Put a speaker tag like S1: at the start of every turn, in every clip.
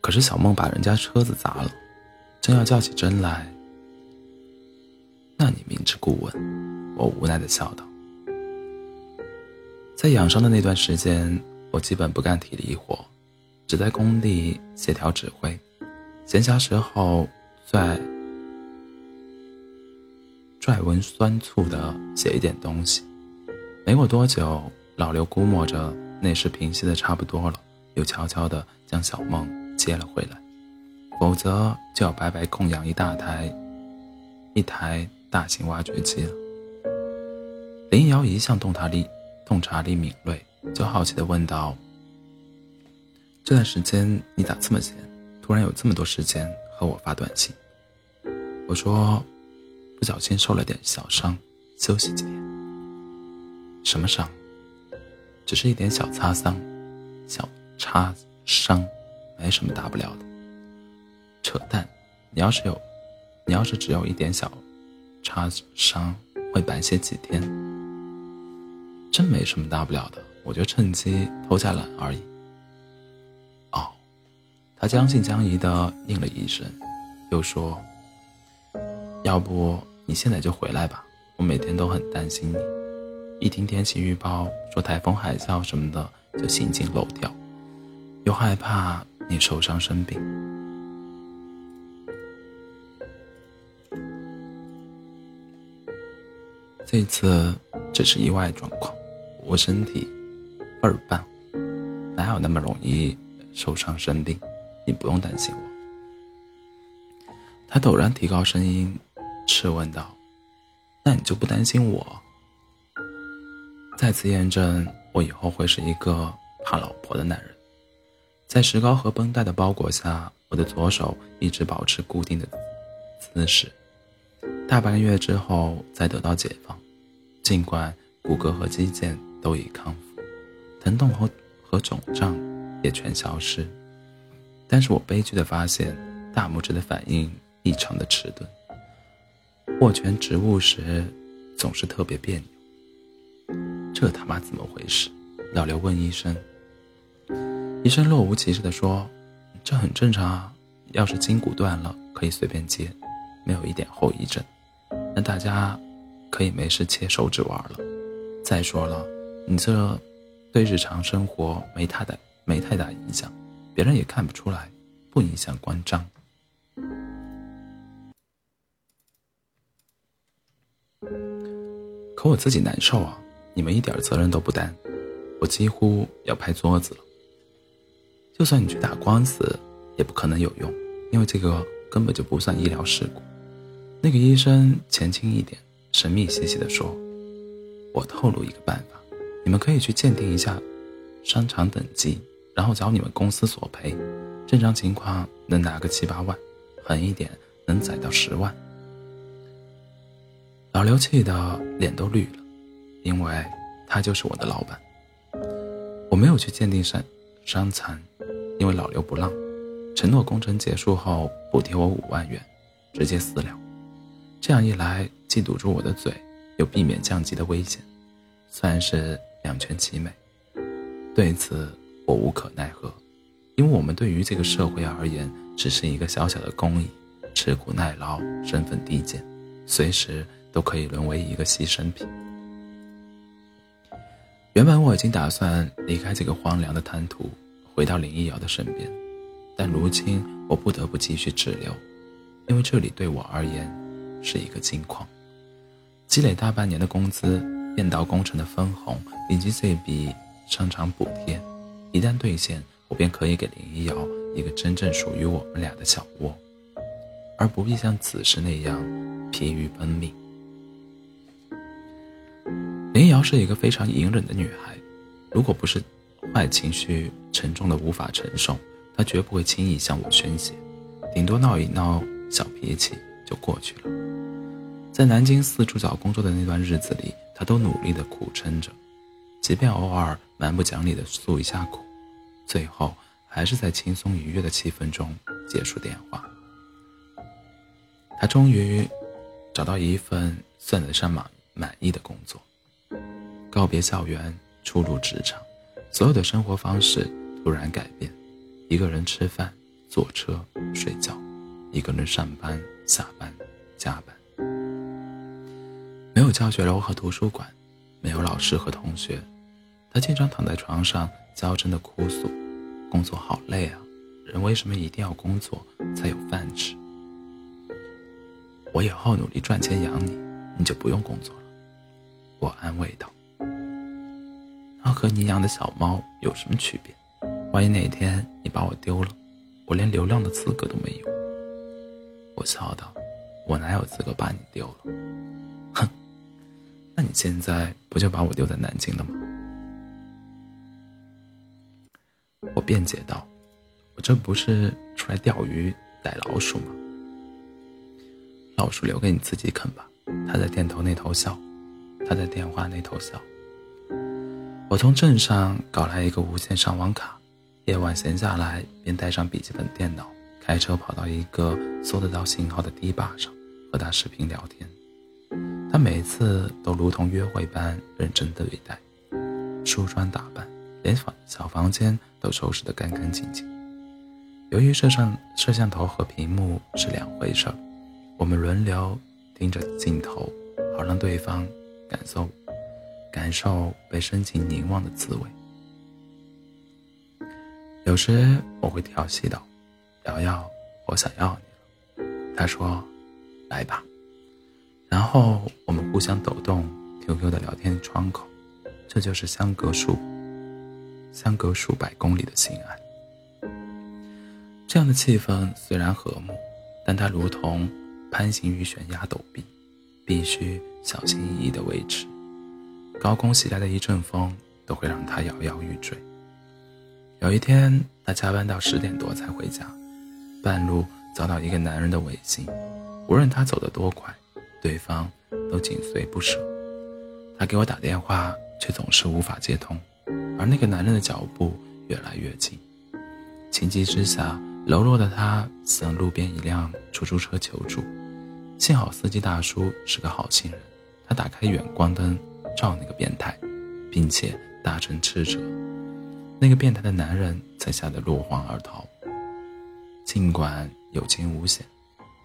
S1: 可是小梦把人家车子砸了，真要较起真来，那你明知故问，我无奈的笑道。在养伤的那段时间，我基本不干体力活，只在工地协调指挥，闲暇时候在拽文酸醋的写一点东西。没过多久，老刘估摸着那时平息的差不多了，又悄悄地将小梦。接了回来，否则就要白白供养一大台、一台大型挖掘机了。林瑶一向洞察力、洞察力敏锐，就好奇地问道：“这段时间你咋这么闲？突然有这么多时间和我发短信？”我说：“不小心受了点小伤，休息几天。”“什么伤？”“只是一点小擦伤，小擦伤。”没什么大不了的，扯淡！你要是有，你要是只有一点小擦伤，会白歇几天，真没什么大不了的。我就趁机偷下懒而已。哦，他将信将疑的应了一声，又说：“要不你现在就回来吧，我每天都很担心你，一听天气预报说台风海啸什么的，就心惊肉跳，又害怕。”你受伤生病，这次只是意外状况，我身体倍儿棒，哪有那么容易受伤生病？你不用担心我。他陡然提高声音，质问道：“那你就不担心我？”再次验证我以后会是一个怕老婆的男人。在石膏和绷带的包裹下，我的左手一直保持固定的姿势。大半个月之后，再得到解放，尽管骨骼和肌腱都已康复，疼痛和和肿胀也全消失，但是我悲剧的发现，大拇指的反应异常的迟钝，握拳植物时总是特别别扭。这他妈怎么回事？老刘问医生。医生若无其事地说：“这很正常啊，要是筋骨断了，可以随便接，没有一点后遗症。那大家可以没事切手指玩了。再说了，你这对日常生活没太大没太大影响，别人也看不出来，不影响关张。可我自己难受啊，你们一点责任都不担，我几乎要拍桌子了。”就算你去打官司，也不可能有用，因为这个根本就不算医疗事故。那个医生前倾一点，神秘兮兮地说：“我透露一个办法，你们可以去鉴定一下伤残等级，然后找你们公司索赔。正常情况能拿个七八万，狠一点能宰到十万。”老刘气得脸都绿了，因为他就是我的老板。我没有去鉴定伤伤残。因为老刘不让，承诺工程结束后补贴我五万元，直接私了。这样一来，既堵住我的嘴，又避免降级的危险，算是两全其美。对此我无可奈何，因为我们对于这个社会而言，只是一个小小的工蚁，吃苦耐劳，身份低贱，随时都可以沦为一个牺牲品。原本我已经打算离开这个荒凉的滩涂。回到林一瑶的身边，但如今我不得不继续滞留，因为这里对我而言是一个金矿，积累大半年的工资、变道工程的分红以及这笔商场补贴，一旦兑现，我便可以给林一瑶一个真正属于我们俩的小窝，而不必像此时那样疲于奔命。林瑶是一个非常隐忍的女孩，如果不是。坏情绪沉重的无法承受，他绝不会轻易向我宣泄，顶多闹一闹小脾气就过去了。在南京四处找工作的那段日子里，他都努力的苦撑着，即便偶尔蛮不讲理的诉一下苦，最后还是在轻松愉悦的气氛中结束电话。他终于找到一份算得上满满意的工作，告别校园，初入职场。所有的生活方式突然改变，一个人吃饭、坐车、睡觉，一个人上班、下班、加班。没有教学楼和图书馆，没有老师和同学，他经常躺在床上娇嗔的哭诉：“工作好累啊！人为什么一定要工作才有饭吃？”我以后努力赚钱养你，你就不用工作了。我安慰道：“那和你养的小猫有什么区别？万一哪天你把我丢了，我连流浪的资格都没有。”我笑道：“我哪有资格把你丢了？哼！那你现在不就把我丢在南京了吗？”我辩解道：“我这不是出来钓鱼逮老鼠吗？老鼠留给你自己啃吧。”他在电头那头笑。他在电话那头笑。我从镇上搞来一个无线上网卡，夜晚闲下来便带上笔记本电脑，开车跑到一个搜得到信号的堤坝上，和他视频聊天。他每次都如同约会般认真对待，梳妆打扮，连房小房间都收拾得干干净净。由于摄像摄像头和屏幕是两回事儿，我们轮流盯着镜头，好让对方。感受，感受被深情凝望的滋味。有时我会调戏道：“瑶瑶，我想要你了。”他说：“来吧。”然后我们互相抖动 QQ 的聊天窗口，这就是相隔数相隔数百公里的心爱。这样的气氛虽然和睦，但它如同攀行于悬崖陡壁。必须小心翼翼地维持，高空袭来的一阵风都会让他摇摇欲坠。有一天，他加班到十点多才回家，半路遭到一个男人的违信，无论他走得多快，对方都紧随不舍。他给我打电话，却总是无法接通，而那个男人的脚步越来越近。情急之下，柔弱的他向路边一辆出租车求助。幸好司机大叔是个好心人，他打开远光灯照那个变态，并且大声斥责。那个变态的男人才吓得落荒而逃。尽管有惊无险，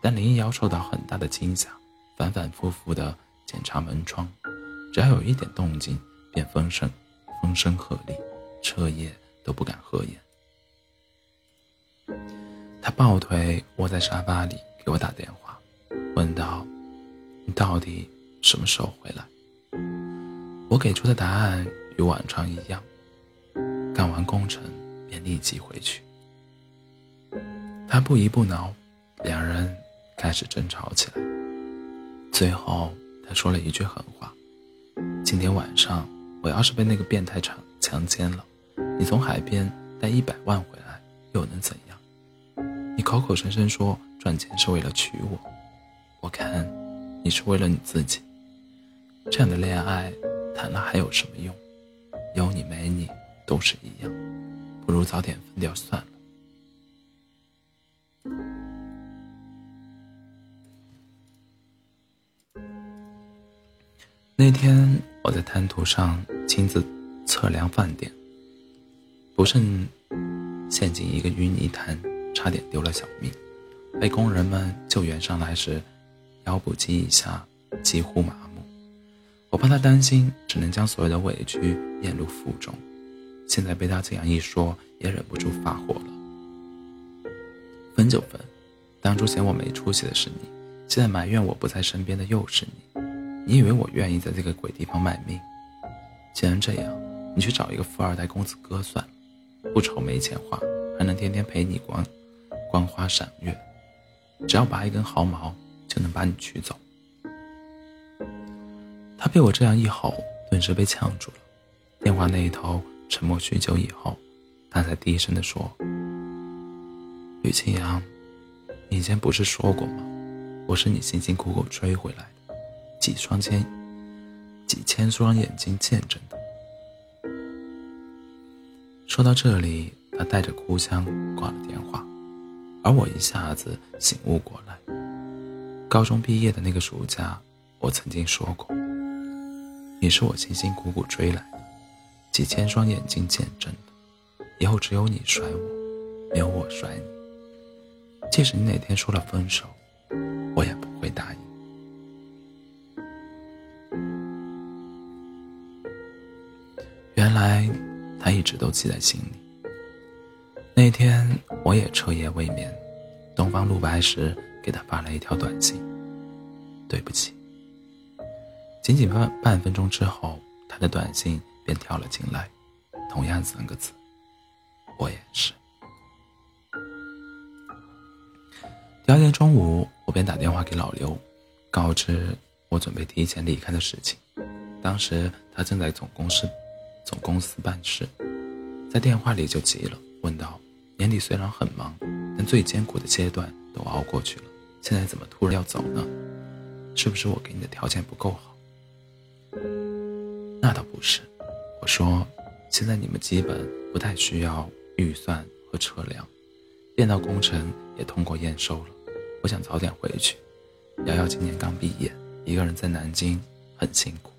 S1: 但林一瑶受到很大的惊吓，反反复复地检查门窗，只要有一点动静，便风声风声鹤唳，彻夜都不敢合眼。他抱腿窝在沙发里给我打电话。问道：“你到底什么时候回来？”我给出的答案与往常一样，干完工程便立即回去。他不依不挠，两人开始争吵起来。最后，他说了一句狠话：“今天晚上我要是被那个变态强强奸了，你从海边带一百万回来又能怎样？你口口声声说赚钱是为了娶我。”我看，你是为了你自己。这样的恋爱谈了还有什么用？有你没你都是一样，不如早点分掉算了。那天我在滩涂上亲自测量饭点，不慎陷进一个淤泥潭，差点丢了小命。被工人们救援上来时。腰部及以下几乎麻木，我怕他担心，只能将所有的委屈咽入腹中。现在被他这样一说，也忍不住发火了。分就分，当初嫌我没出息的是你，现在埋怨我不在身边的又是你。你以为我愿意在这个鬼地方卖命？既然这样，你去找一个富二代公子哥算，不愁没钱花，还能天天陪你光光花赏月，只要拔一根毫毛。就能把你娶走。他被我这样一吼，顿时被呛住了。电话那一头沉默许久以后，他才低声地说：“吕清扬，你以前不是说过吗？我是你辛辛苦苦追回来的，几双千，几千双眼睛见证的。”说到这里，他带着哭腔挂了电话，而我一下子醒悟过来。高中毕业的那个暑假，我曾经说过：“你是我辛辛苦苦追来的，几千双眼睛见证的，以后只有你甩我，没有我甩你。即使你哪天说了分手，我也不会答应。原来他一直都记在心里。那天我也彻夜未眠，东方露白时给他发了一条短信：“对不起。”仅仅半半分钟之后，他的短信便跳了进来，同样三个字：“我也是。”第二天中午，我便打电话给老刘，告知我准备提前离开的事情。当时他正在总公司总公司办事，在电话里就急了，问道：“年底虽然很忙，但最艰苦的阶段都熬过去了，现在怎么突然要走呢？是不是我给你的条件不够好？”那倒不是，我说，现在你们基本不太需要预算和测量，电脑工程也通过验收了。我想早点回去。瑶瑶今年刚毕业，一个人在南京很辛苦。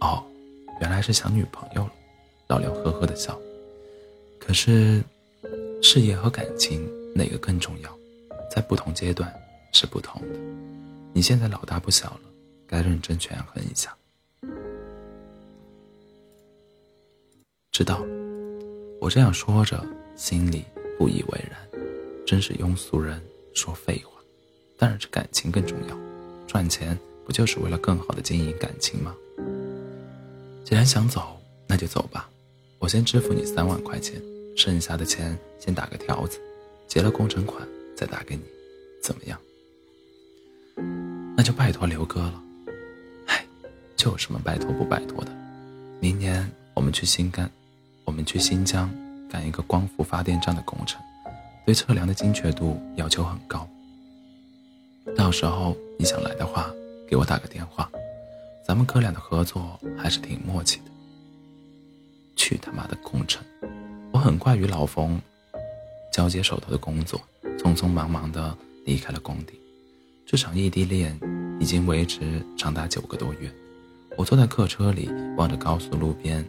S1: 哦，原来是想女朋友了。老刘呵呵的笑。可是，事业和感情哪个更重要？在不同阶段是不同的。你现在老大不小了。该认真权衡一下。知道，我这样说着，心里不以为然。真是庸俗人说废话。当然是感情更重要，赚钱不就是为了更好的经营感情吗？既然想走，那就走吧。我先支付你三万块钱，剩下的钱先打个条子，结了工程款再打给你，怎么样？那就拜托刘哥了。有什么拜托不拜托的？明年我们去新干，我们去新疆干一个光伏发电站的工程，对测量的精确度要求很高。到时候你想来的话，给我打个电话，咱们哥俩的合作还是挺默契的。去他妈的工程！我很快与老冯交接手头的工作，匆匆忙忙地离开了工地。这场异地恋已经维持长达九个多月。我坐在客车里，望着高速路边、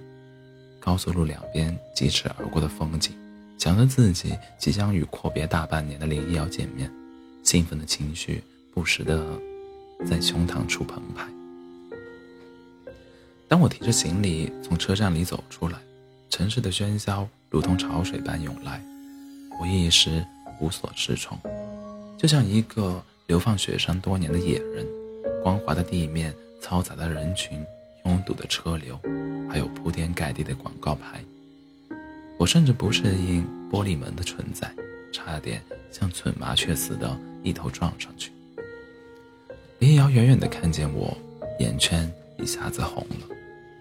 S1: 高速路两边疾驰而过的风景，想着自己即将与阔别大半年的林一瑶见面，兴奋的情绪不时的在胸膛处澎湃。当我提着行李从车站里走出来，城市的喧嚣如同潮水般涌来，我一时无所适从，就像一个流放雪山多年的野人，光滑的地面。嘈杂的人群，拥堵的车流，还有铺天盖地的广告牌。我甚至不适应玻璃门的存在，差点像蠢麻雀似的，一头撞上去。林瑶远远地看见我，眼圈一下子红了，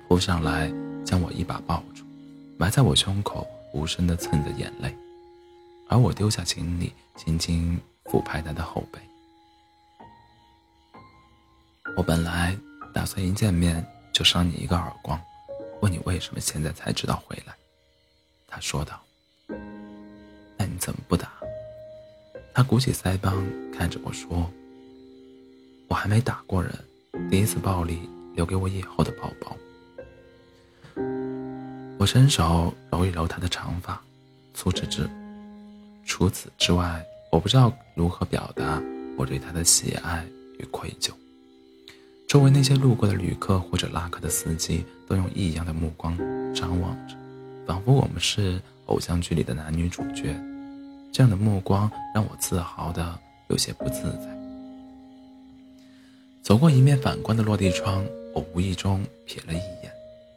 S1: 扑上来将我一把抱住，埋在我胸口，无声地蹭着眼泪。而我丢下行李，轻轻抚拍她的后背。我本来。打算一见面就扇你一个耳光，问你为什么现在才知道回来。他说道：“那你怎么不打？”他鼓起腮帮看着我说：“我还没打过人，第一次暴力留给我以后的宝宝。”我伸手揉一揉他的长发，除此之除此之外，我不知道如何表达我对他的喜爱与愧疚。周围那些路过的旅客或者拉客的司机都用异样的目光张望着，仿佛我们是偶像剧里的男女主角。这样的目光让我自豪的有些不自在。走过一面反光的落地窗，我无意中瞥了一眼，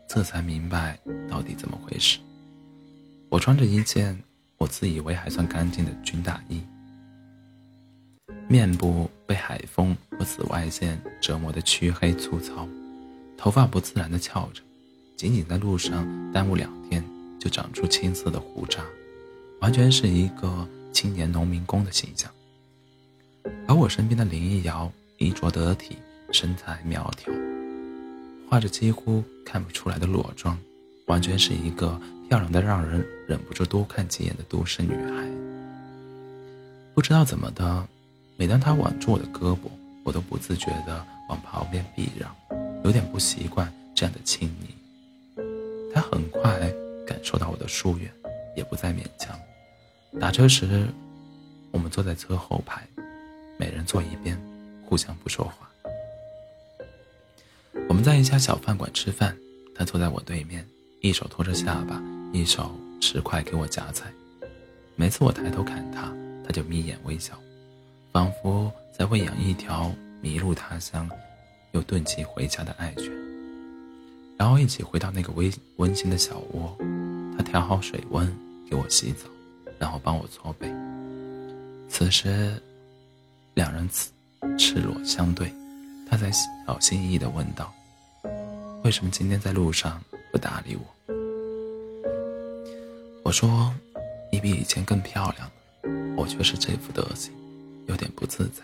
S1: 这才明白到底怎么回事。我穿着一件我自以为还算干净的军大衣。面部被海风和紫外线折磨得黢黑粗糙，头发不自然地翘着，仅仅在路上耽误两天就长出青色的胡渣，完全是一个青年农民工的形象。而我身边的林一瑶衣着得体，身材苗条，画着几乎看不出来的裸妆，完全是一个漂亮的让人忍不住多看几眼的都市女孩。不知道怎么的。每当他挽住我的胳膊，我都不自觉地往旁边避让，有点不习惯这样的亲昵。他很快感受到我的疏远，也不再勉强，打车时，我们坐在车后排，每人坐一边，互相不说话。我们在一家小饭馆吃饭，他坐在我对面，一手托着下巴，一手持筷给我夹菜。每次我抬头看他，他就眯眼微笑，仿佛在喂养一条迷路他乡又遁迹回家的爱犬。然后一起回到那个温温馨的小窝，他调好水温给我洗澡，然后帮我搓背。此时，两人赤赤裸相对，他才小心翼翼地问道：“为什么今天在路上不搭理我？”我说：“你比以前更漂亮了，我却是这副德行，有点不自在。”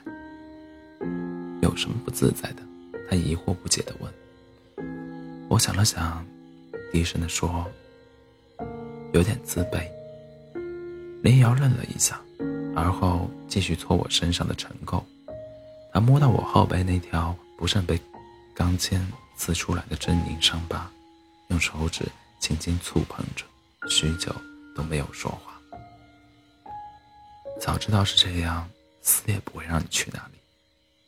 S1: 有什么不自在的？他疑惑不解地问。我想了想，低声地说：“有点自卑。”林瑶愣了一下，而后继续搓我身上的尘垢。他摸到我后背那条不慎被钢钎刺出来的狰狞伤疤，用手指轻轻触碰着，许久都没有说话。早知道是这样，死也不会让你去那里。”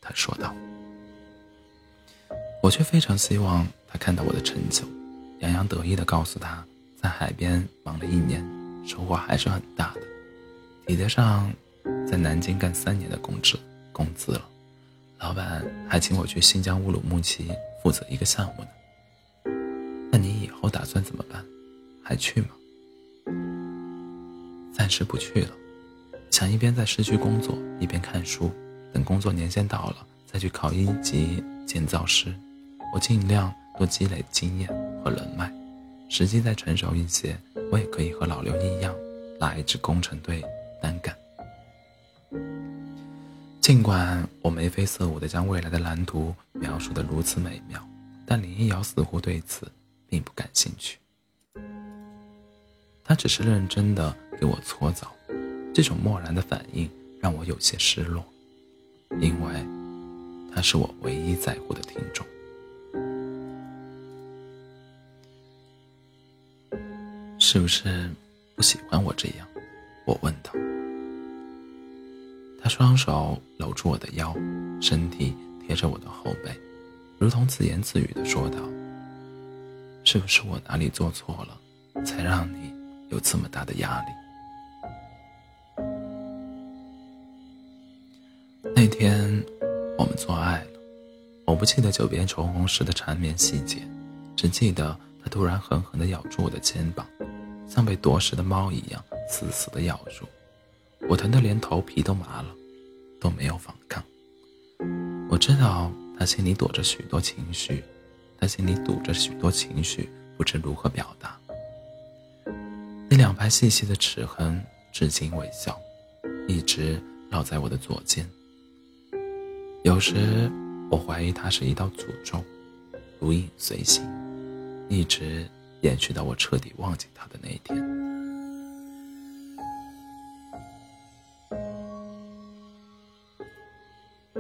S1: 他说道。我却非常希望。他看到我的成就，洋洋得意地告诉他，在海边忙了一年，收获还是很大的，抵得上在南京干三年的工资工资了。老板还请我去新疆乌鲁木齐负责一个项目呢。那你以后打算怎么办？还去吗？暂时不去了，想一边在市区工作，一边看书，等工作年限到了再去考一级建造师。我尽量。多积累经验和人脉，时机再成熟一些，我也可以和老刘一样，拉一支工程队单干。尽管我眉飞色舞地将未来的蓝图描述得如此美妙，但林一瑶似乎对此并不感兴趣。他只是认真地给我搓澡，这种漠然的反应让我有些失落，因为他是我唯一在乎的听众。是不是不喜欢我这样？我问他。他双手搂住我的腰，身体贴着我的后背，如同自言自语地说道：“是不是我哪里做错了，才让你有这么大的压力？”那天我们做爱了，我不记得久别重逢时的缠绵细节，只记得他突然狠狠地咬住我的肩膀。像被夺食的猫一样死死地咬住，我疼得连头皮都麻了，都没有反抗。我知道他心里躲着许多情绪，他心里堵着许多情绪，不知如何表达。那两排细细的齿痕至今未消，一直烙在我的左肩。有时我怀疑它是一道诅咒，如影随形，一直。延续到我彻底忘记他的那一天。